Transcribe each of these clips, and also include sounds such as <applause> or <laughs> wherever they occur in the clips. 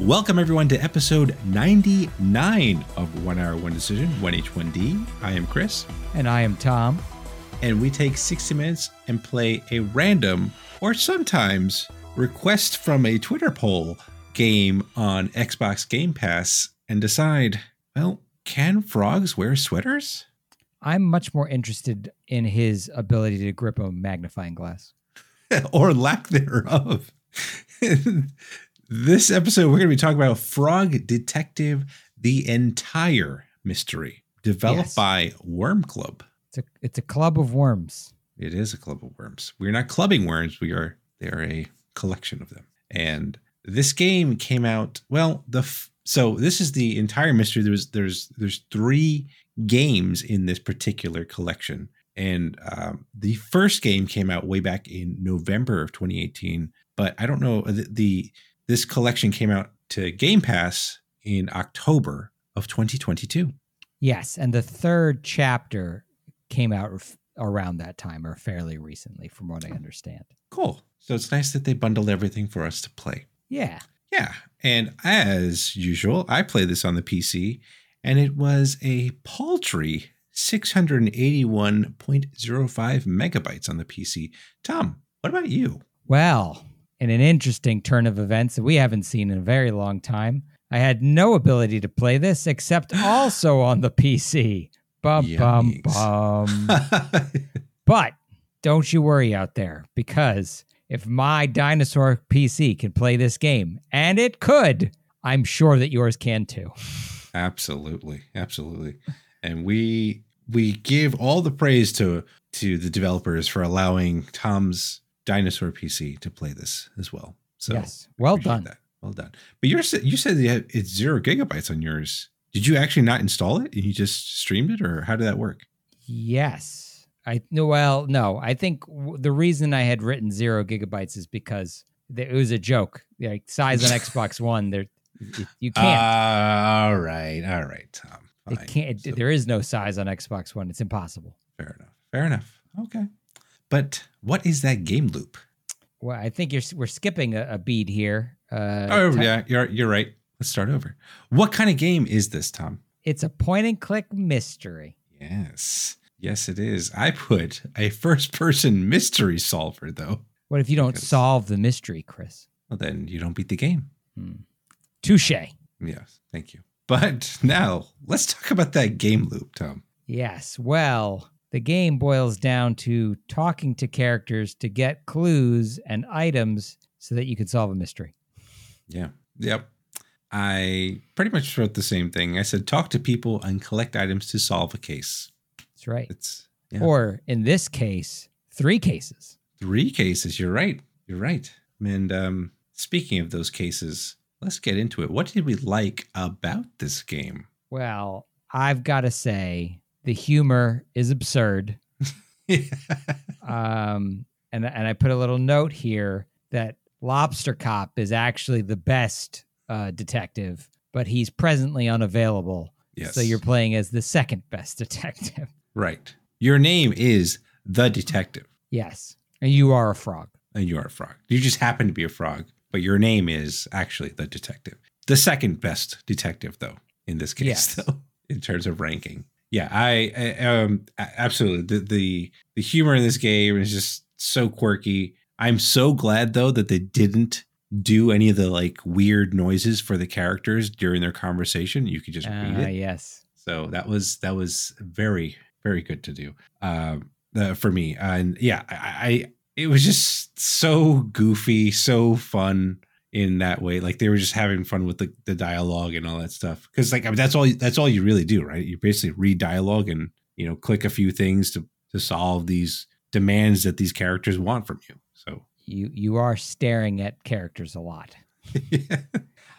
Welcome, everyone, to episode 99 of One Hour, One Decision, 1H1D. I am Chris. And I am Tom. And we take 60 minutes and play a random, or sometimes request from a Twitter poll game on Xbox Game Pass and decide, well, can frogs wear sweaters? I'm much more interested in his ability to grip a magnifying glass. <laughs> or lack thereof. <laughs> this episode, we're going to be talking about Frog Detective, the entire mystery, developed yes. by Worm Club. It's a, it's a club of worms. It is a club of worms. We're not clubbing worms. We are, they are a collection of them. And this game came out, well, the, f- so this is the entire mystery. There's, there's, there's three games in this particular collection. And um, the first game came out way back in November of 2018, but I don't know the, the this collection came out to Game Pass in October of 2022. Yes, and the third chapter came out around that time or fairly recently, from what I understand. Cool. So it's nice that they bundled everything for us to play. Yeah. Yeah. And as usual, I play this on the PC and it was a paltry 681.05 megabytes on the PC. Tom, what about you? Well, in an interesting turn of events that we haven't seen in a very long time, I had no ability to play this except <sighs> also on the PC. Bum, bum, bum. <laughs> but don't you worry out there because if my dinosaur PC can play this game, and it could, I'm sure that yours can too. Absolutely, absolutely. And we we give all the praise to to the developers for allowing Tom's dinosaur PC to play this as well. So yes, well done. That. Well done. But you're you said it's zero gigabytes on yours. Did you actually not install it and you just streamed it, or how did that work? Yes, I no. Well, no. I think w- the reason I had written zero gigabytes is because it was a joke. Like size on <laughs> Xbox One, there you can't. Uh, all right, all right, Tom. It can't. So, there is no size on Xbox One. It's impossible. Fair enough. Fair enough. Okay. But what is that game loop? Well, I think you're we're skipping a, a beat here. Uh, oh yeah, you're you're right. Let's start over. What kind of game is this, Tom? It's a point and click mystery. Yes. Yes, it is. I put a first person mystery solver, though. What if you don't because, solve the mystery, Chris? Well, then you don't beat the game. Hmm. Touche. Yes, thank you. But now let's talk about that game loop, Tom. Yes. Well, the game boils down to talking to characters to get clues and items so that you can solve a mystery. Yeah. Yep. I pretty much wrote the same thing. I said talk to people and collect items to solve a case. That's right. It's yeah. or in this case, three cases. Three cases. You're right. You're right. And um, speaking of those cases, let's get into it. What did we like about this game? Well, I've got to say the humor is absurd. <laughs> um, and and I put a little note here that Lobster Cop is actually the best uh, detective, but he's presently unavailable. Yes. So you're playing as the second best <laughs> detective. Right. Your name is the detective. Yes. And you are a frog. And you are a frog. You just happen to be a frog, but your name is actually the detective. The second best detective, though, in this case, yes. <laughs> though, in terms of ranking. Yeah, I, I um absolutely the, the the humor in this game is just so quirky. I'm so glad though that they didn't do any of the like weird noises for the characters during their conversation. You could just uh, read it. Yes. So that was that was very very good to do um, uh, for me. and yeah, I, I it was just so goofy, so fun in that way. Like they were just having fun with the, the dialogue and all that stuff. Because like I mean, that's all that's all you really do, right? You basically read dialogue and you know click a few things to to solve these demands that these characters want from you. So you you are staring at characters a lot. <laughs> yeah.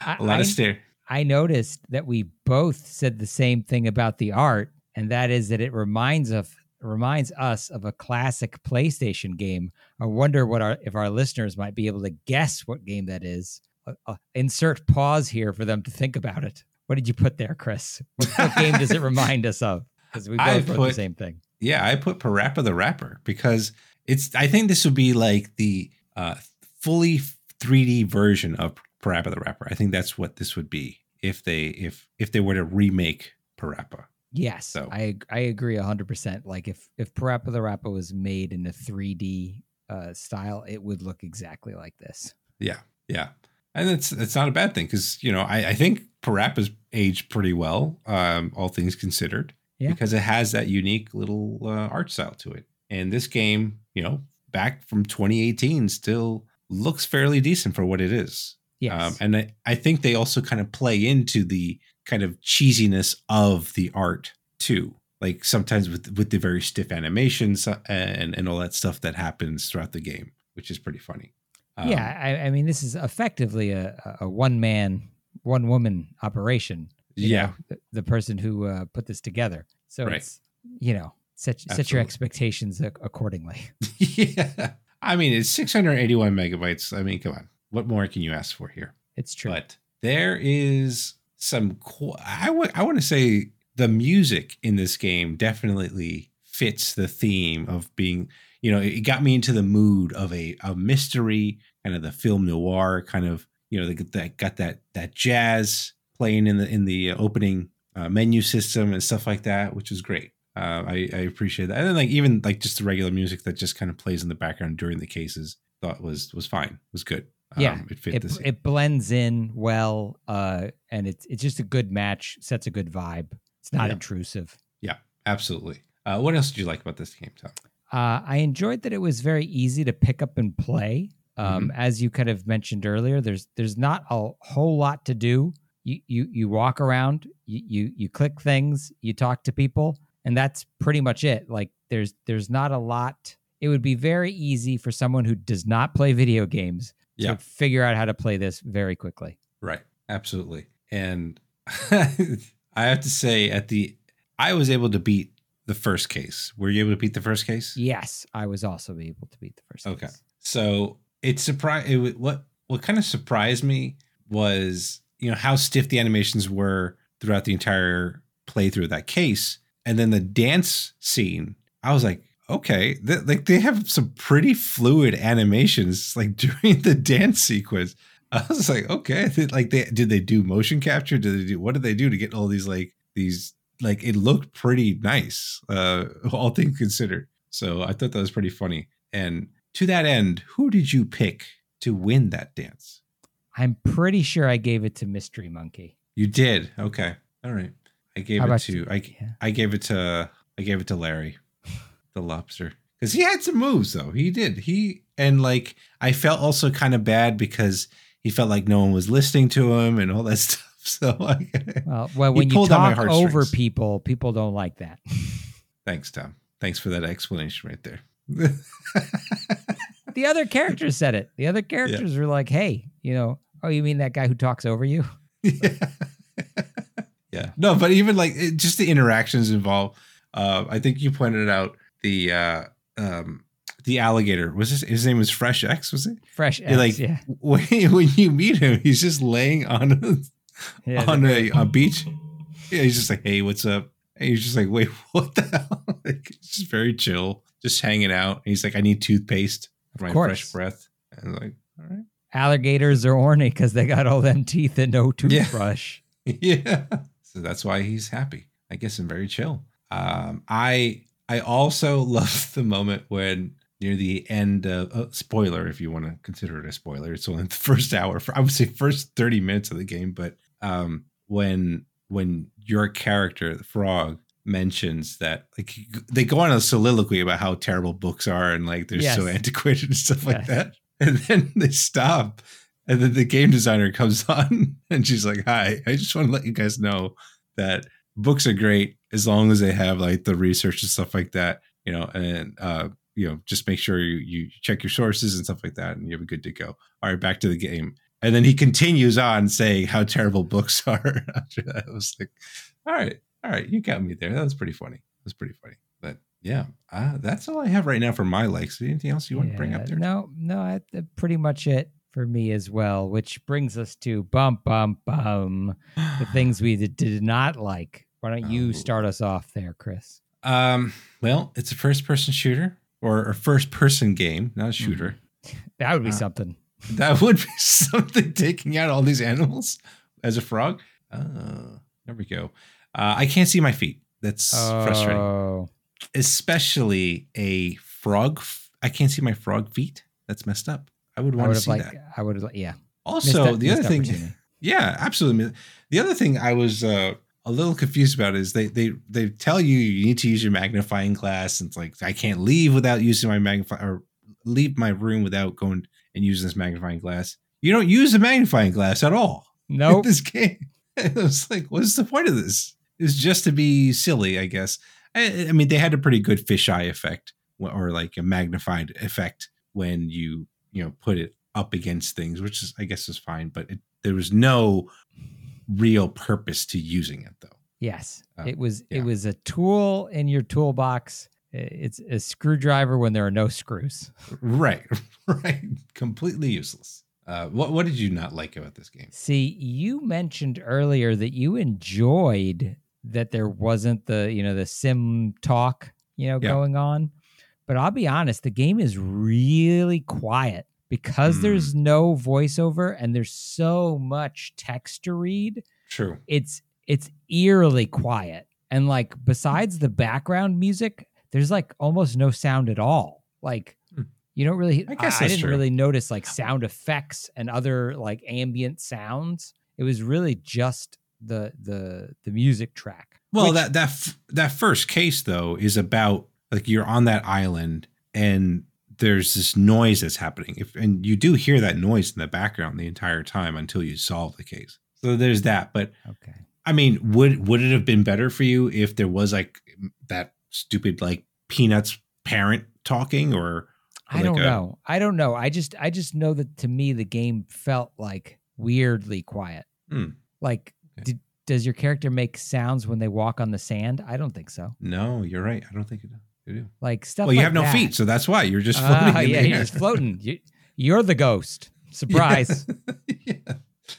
A lot I, of stare. I noticed that we both said the same thing about the art, and that is that it reminds of reminds us of a classic PlayStation game. I wonder what our if our listeners might be able to guess what game that is. Uh, uh, insert pause here for them to think about it. What did you put there, Chris? What, what game does it remind us of? Because we <laughs> both put, the same thing. Yeah, I put Parappa the Rapper because it's. I think this would be like the uh, fully 3D version of Parappa the Rapper. I think that's what this would be if they if if they were to remake Parappa. Yes, So- I I agree hundred percent. Like if if Parappa the Rapper was made in a three D uh, style, it would look exactly like this. Yeah, yeah, and it's it's not a bad thing because you know I, I think Parappa's aged pretty well, um, all things considered, Yeah. because it has that unique little uh, art style to it. And this game, you know, back from 2018, still looks fairly decent for what it is. Yes, Um, and I, I think they also kind of play into the kind of cheesiness of the art too. Like sometimes with with the very stiff animations uh, and and all that stuff that happens throughout the game, which is pretty funny. Um, yeah. I, I mean, this is effectively a a one man, one woman operation. yeah, know, the, the person who uh, put this together. So Right. it's you know set set your expectations accordingly. <laughs> <laughs> yeah. I mean, it's 681 megabytes. I mean, come on. What more can you ask for here? It's true. But there is some, qu- I I want to say the music in this game definitely fits the theme of being, you know, it got me into the mood of a, a mystery, kind of the film noir kind of, you know, that got that that jazz playing in the in the opening uh, menu system and stuff like that, which is great. Uh, I, I appreciate that, and then like even like just the regular music that just kind of plays in the background during the cases, thought was was fine, was good. Yeah, um, it fit it, it blends in well, uh, and it's it's just a good match. Sets a good vibe. It's not Yeah. intrusive. Yeah, absolutely. Uh, what else did you like about this game, Tom? Uh, I enjoyed that it was very easy to pick up and play. Um, Mm-hmm. As you kind of mentioned earlier, there's there's not a whole lot to do. You you you walk around, you you, you click things, you talk to people, and that's pretty much it. Like there's there's not a lot. It would be very easy for someone who does not play video games Yeah. to figure out how to play this very quickly. Right. Absolutely. And <laughs> I have to say, at the, I was able to beat the first case. Were you able to beat the first case? Yes, I was also able to beat the first. Okay. case. So it surprised. It, what what kind of surprised me was you know how stiff the animations were throughout the entire playthrough of that case, and then the dance scene. I was like, okay, like they have some pretty fluid animations like <laughs> during the dance sequence. I was like, okay, th- like they did they do motion capture? Did they do what did they do to get all these like these like it looked pretty nice, uh, <laughs> all things considered. So I thought that was pretty funny. And to that end, who did you pick to win that dance? I'm pretty sure I gave it to Mystery Monkey. You did. Okay. All right. I gave How it to you? I Yeah. I gave it to I gave it to Larry, the lobster, because he had some moves though. He did. He and like I felt also kind of bad because he felt like no one was listening to him and all that <laughs> stuff. So like, Well, well when you pulled on my talk over people, people don't like that. thanks, Tom. Thanks for that explanation right there. the other characters said it. The other characters were like, "Hey, you know, oh, you mean that guy who talks over you?" <laughs> yeah. yeah. No, but even like it, just the interactions involved. Uh, I think you pointed it out the uh, um, the alligator was his, his name was Fresh X, was it? Fresh, Yeah, X, like yeah, when, when you meet him, he's just laying on a, yeah. on a, a beach. Yeah, he's just like, "Hey, what's up?" And he's just like, "Wait, <laughs> what the hell?" <laughs> like, it's just very chill, just hanging out. And he's like, "I need toothpaste for my fresh breath." And I'm like, "All right." Alligators are orny because they got all them teeth and no <laughs> Yeah. toothbrush. yeah. So that's why he's happy. I guess I'm very chill. Um, I I also <laughs> love the moment when near the end of uh, spoiler, if you want to consider it a spoiler, it's only the <laughs> first hour. For, I would say first thirty minutes of the game, but um, when when your character, the frog, mentions that like they go on a soliloquy about how terrible books are and like they're so antiquated and stuff like Yes. that, and then <laughs> they stop and then the game designer comes on and she's like, Hi, I just want to let you guys know that books are great as long as they have like the research and stuff like that, you know, and uh, you know, just make sure you you check your sources and stuff like that and you'll be good to go. All right, back to the game. And then he continues on saying how terrible <laughs> books are after that. I was like, All right, all right, you got me there. That was pretty funny. That was pretty funny. But yeah, uh, that's all I have right now for my likes. Anything else you want to bring up there? No, no, I- that's pretty much it for me as well. Which brings us to bum bum bum the <sighs> things we did, did not like. Why don't you Oh. start us off there, Chris? Um, well, it's a first person shooter or a first person game, not a shooter. <laughs> That would be Uh, something. That would be <laughs> something taking out all these animals as a frog. Uh, there we go. Uh, I can't see my feet. That's oh. frustrating. Especially a frog. F- I can't see my frog feet. That's messed up. I would want to see liked, that. I would, yeah. Also, the other thing, <laughs> yeah, absolutely. The other thing I was uh, a little confused about is they they they tell you you need to use your magnifying glass, and it's like I can't leave without using my magnifying or leave my room without going and using this magnifying glass. You don't use a magnifying glass at all. No, nope. this <laughs> game. It was like, what's the point of this? It's just to be silly, I guess. I, I mean, they had a pretty good fisheye effect or like a magnified effect when you you know put it up against things, which is I guess is fine. But it, there was no real purpose to using it, though. Yes, um, it was. Yeah. It was a tool in your toolbox. It's a screwdriver when there are no screws. <laughs> Right, <laughs> right. Completely useless. Uh, what what did you not like about this game? See, you mentioned earlier that you enjoyed that there wasn't the you know the sim talk you know yeah. going on, but I'll be honest, the game is really quiet because mm. there's no voiceover and there's so much text to read. True, it's it's eerily quiet, and like besides the background music, there's like almost no sound at all. Like you don't really. I guess I, I didn't true. really notice like sound effects and other like ambient sounds. It was really just the the the music track. Well, which, that that f- that first case though is about like you're on that island and there's this noise that's happening. If and you do hear that noise in the background the entire time until you solve the case. So there's that. But okay. I mean, would would it have been better for you if there was like that stupid like peanuts parent talking or I don't know. I don't know. I just I just know that to me the game felt like weirdly quiet. Mm. Like okay. did, does your character make sounds when they walk on the sand? I don't think so. No, you're right. I don't think it do. Like stuff. Well, you like have no that. feet, so that's why you're just ah, floating. Uh, yeah, you're just floating. <laughs> You, you're the ghost. Surprise. <laughs> yeah.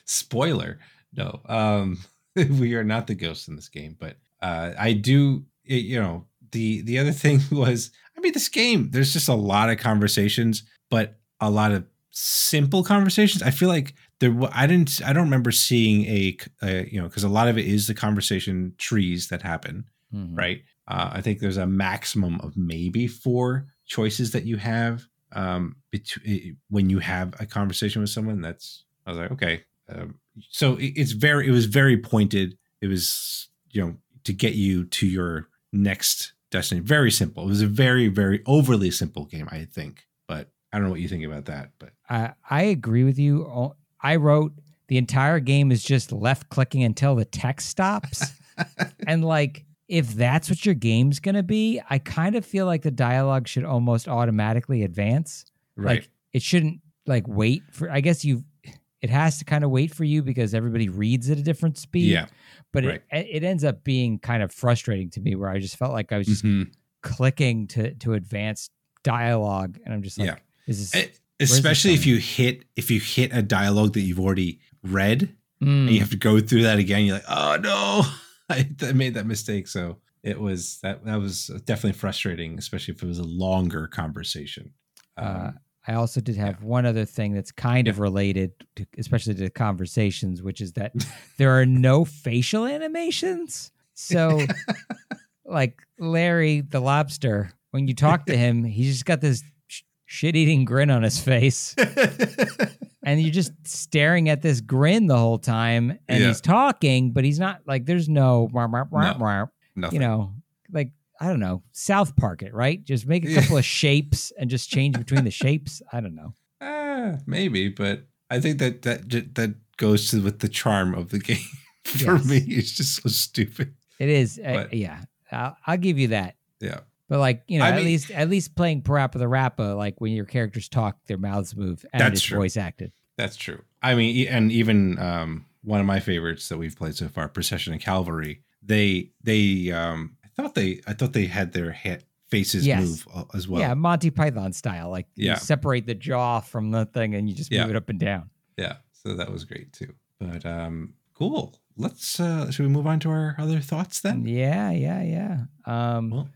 Spoiler. No, um, <laughs> we are not the ghosts in this game, but uh, I do. You know, the the other thing was I mean, this game, there's just a lot of conversations, but a lot of simple conversations. I feel like there, I didn't, I don't remember seeing a, a you know, because a lot of it is the conversation trees that happen, mm-hmm. right? Uh, I think there's a maximum of maybe four choices that you have um, between when you have a conversation with someone. That's I was like, okay, um, so it, it's very, it was very pointed. It was, you know, to get you to your next Destiny. Very simple. It was a very, very overly simple game, I think. But I don't know what you think about that. But I I agree with you. I wrote the entire game is just left clicking until the text stops. <laughs> and like if that's what your game's gonna be, I kind of feel like the dialogue should almost automatically advance. Right. Like it shouldn't like wait for I guess you it has to kind of wait for you because everybody reads at a different speed. Yeah. But right. it it ends up being kind of frustrating to me where I just felt like I was just mm-hmm. clicking to to advance dialogue and I'm just like yeah. is this especially if you hit if you hit a dialogue that you've already read mm. and you mm. have to go through that again you're like oh no I, I made that mistake so it was that that was definitely frustrating especially if it was a longer conversation uh, um, uh, I also did have yeah. one other thing that's kind yeah. of related, to, especially to conversations, which is that <laughs> there are no facial animations. So, <laughs> like Larry the lobster, when you talk to him, he's just got this sh- shit-eating grin on his face, <laughs> and you're just staring at this grin the whole time. And yeah. he's talking, but he's not like there's no, no you know, like I don't know, South Park it, right? Just make a couple of <laughs> shapes and just change between the shapes. I don't know. Uh, <laughs> maybe, but I think that that that goes to with the charm of the <laughs> game. For yes. me, it's just so stupid. It is, uh, yeah. I'll, I'll, give you that. Yeah. But like you know, I at mean, least at least playing Parappa the Rapper, like when your characters talk, their mouths move, and it's true. voice acted. That's true. I mean, and even um, one of my favorites that we've played so far, Procession and Calvary. They they um, thought they I thought they had their head faces yes. move uh, as well. Yeah, Monty Python style. Like yeah. you separate the jaw from the thing and you just yeah. move it up and down. Yeah. So that was great too. But um cool. Let's uh should we move on to our other thoughts then? Yeah, yeah, yeah. Um well,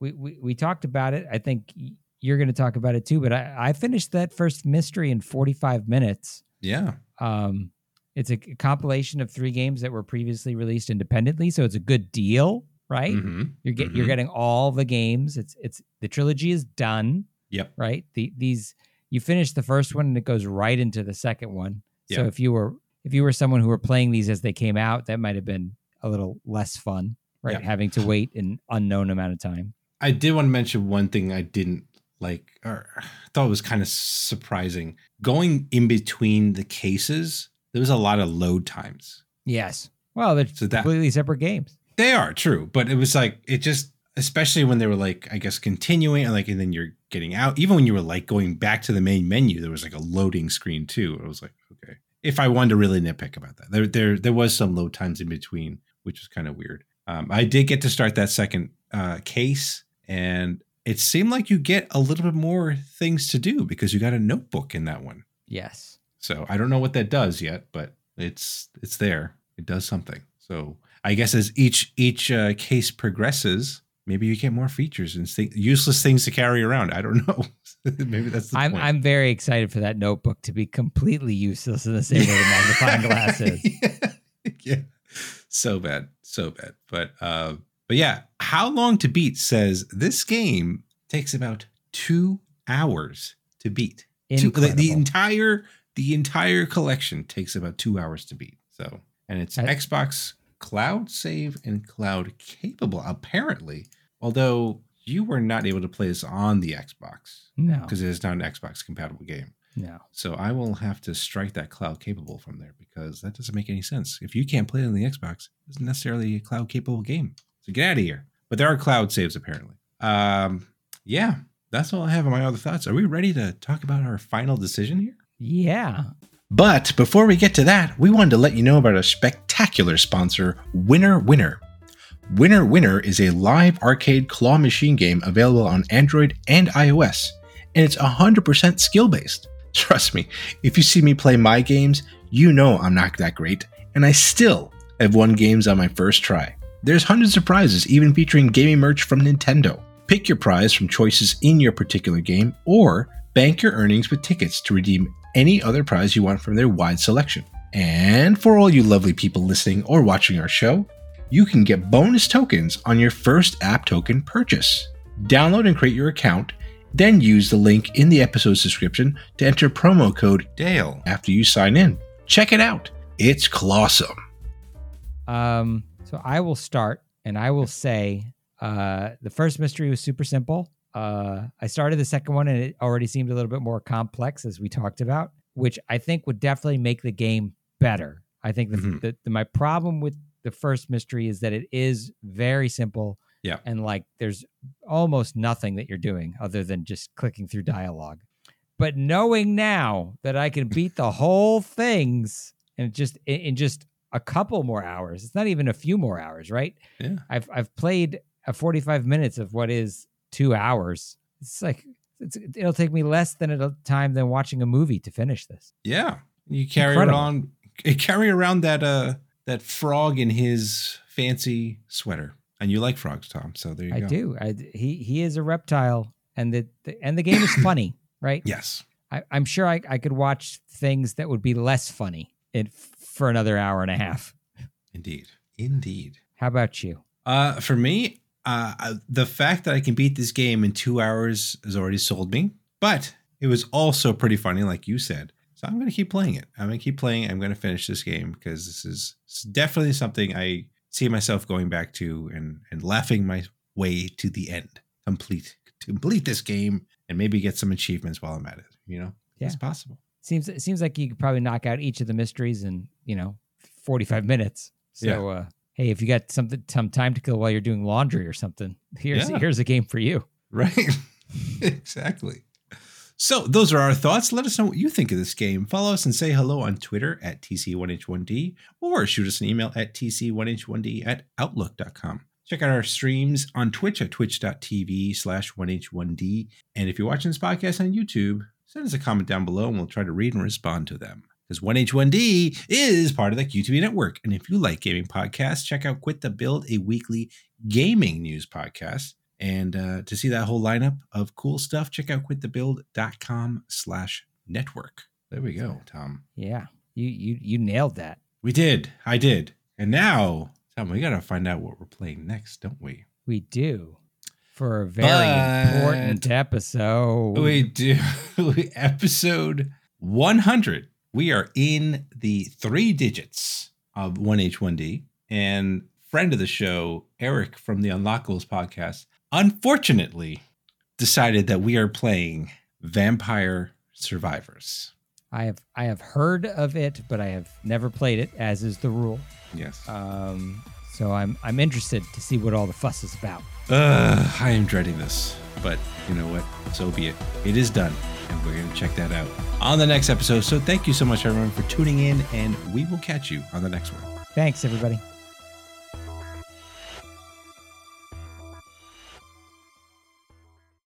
we, we we talked about it. I think you're going to talk about it too, but I, I finished that first mystery in 45 minutes. Yeah. Um, it's a compilation of three games that were previously released independently, so it's a good deal, right? Mm-hmm. You're get, Mhm. you're getting all the games. It's it's the trilogy is done, Yep. right? The these you finish the first one and it goes right into the second one. So Yeah. if you were if you were someone who were playing these as they came out, that might have been a little less fun, right? Yeah. Having to wait an unknown amount of time. I did want to mention one thing I didn't like, or thought was kind of surprising. Going in between the cases, there was a lot of load times. Yes. Well, they're So that- completely separate games. They are true, but it was like it just, especially when they were like, I guess continuing, and like, and then you're getting out. Even when you were like going back to the main menu, there was like a loading screen too. It was like, okay, if I wanted to really nitpick about that, there there there was some load times in between, which was kind of weird. Um, I did get to start that second uh, case, and it seemed like you get a little bit more things to do because you got a notebook in that one. Yes. So I don't know what that does yet, but it's it's there. It does something. So I guess as each each uh, case progresses, maybe you get more features and thi- useless things to carry around. I don't <laughs> know. <laughs> maybe that's the I'm point. I'm very excited for that notebook to be completely useless in the same way the magnifying glass <laughs> is. yeah. yeah. So bad. So bad. But uh but yeah, how long to beat says this game takes about 2 hours to beat. Two- the, the entire the entire collection takes about 2 hours to beat. So, and it's That- Xbox cloud save and cloud capable apparently. Although you were not able to play this on the Xbox no, because it is not an Xbox compatible game. no. So I will have to strike that cloud capable from there because that doesn't make any sense. If you can't play it on the Xbox, it isn't necessarily a cloud capable game. So get out of here. But there are cloud saves apparently. Um, yeah, that's all I have on my other thoughts. Are we ready to talk about our final decision here? Yeah. But before we get to that, we wanted to let you know about our spectacular sponsor, Winner Winner. Winner Winner is a live arcade claw machine game available on Android and iOS, and it's 100% skill based. Trust me, if you see me play my games, you know I'm not that great, and I still have won games on my first try. There's hundreds of prizes, even featuring gaming merch from Nintendo. Pick your prize from choices in your particular game, or bank your earnings with tickets to redeem any other prize you want from their wide selection. And for all you lovely people listening or watching our show, you can get bonus tokens on your first app token purchase. Download and create your account, then use the link in the episode's description to enter promo code DALE after you sign in. Check it out. It's clawsome. Um, so I will start and I will say uh, the first mystery was super simple. Uh, I started the second one and it already seemed a little bit more complex, as we talked about, which I think would definitely make the game better. I think the, Mhm. the, the my problem with the first mystery is that it is very simple. Yeah. And like there's almost nothing that you're doing other than just clicking through dialogue. But knowing now that I can beat the whole things and just in just a couple more hours, it's not even a few more hours, right? Yeah. I've I've played a 45 minutes of what is two hours. It's like it's, it'll take me less than a time than watching a movie to finish this. Yeah. You carry Incredible. it on carry around that uh that frog in his fancy sweater. And you like frogs, Tom. So there you go. I go. do. I, he he is a reptile, and the, the and the game is <coughs> funny, right? Yes. I, I'm sure I, I could watch things that would be less funny in, for another hour and a half. Indeed. Indeed. How about you? Uh, for me, uh, uh, the fact that I can beat this game in two hours has already sold me. But it was also pretty funny, like you said. So I'm going to keep playing it. I'm going to keep playing. I'm going to finish this game because this is definitely something I see myself going back to and and laughing my way to the end. Complete complete this game and maybe get some achievements while I'm at it. You know, Yeah. it's possible. Seems it seems like you could probably knock out each of the mysteries in you know 45 minutes. So uh, hey, if you got something some time to kill while you're doing laundry or something, here's Yeah. here's a game for you. Right. <laughs> exactly. So those are our thoughts. Let us know what you think of this game. Follow us and say hello on Twitter at TC1H1D or shoot us an email at TC1H1D at Outlook.com. Check out our streams on Twitch at twitch.tv slash 1H1D. And if you're watching this podcast on YouTube, send us a comment down below and we'll try to read and respond to them. Because 1H1D is part of the QTB network. And if you like gaming podcasts, check out Quit the Build, a weekly gaming news podcast. And uh, to see that whole lineup of cool stuff, check out quitthebuild.com slash network. There we go, Tom. Yeah. You you you nailed that. We did. I did. And now, Tom, we got to find out what we're playing next, don't we? We do. For a very but important episode. We do. <laughs> episode 100. We are in the three digits of 1H1D. And friend of the show, Eric from the Unlockables podcast, unfortunately decided that we are playing Vampire Survivors. I have I have heard of it, but I have never played it, as is the rule. Yes. Um, so I'm I'm interested to see what all the fuss is about. Uh, I am dreading this, but you know what? So be it. It is done, and we're gonna check that out on the next episode. So thank you so much, everyone, for tuning in, and we will catch you on the next one. Thanks, everybody.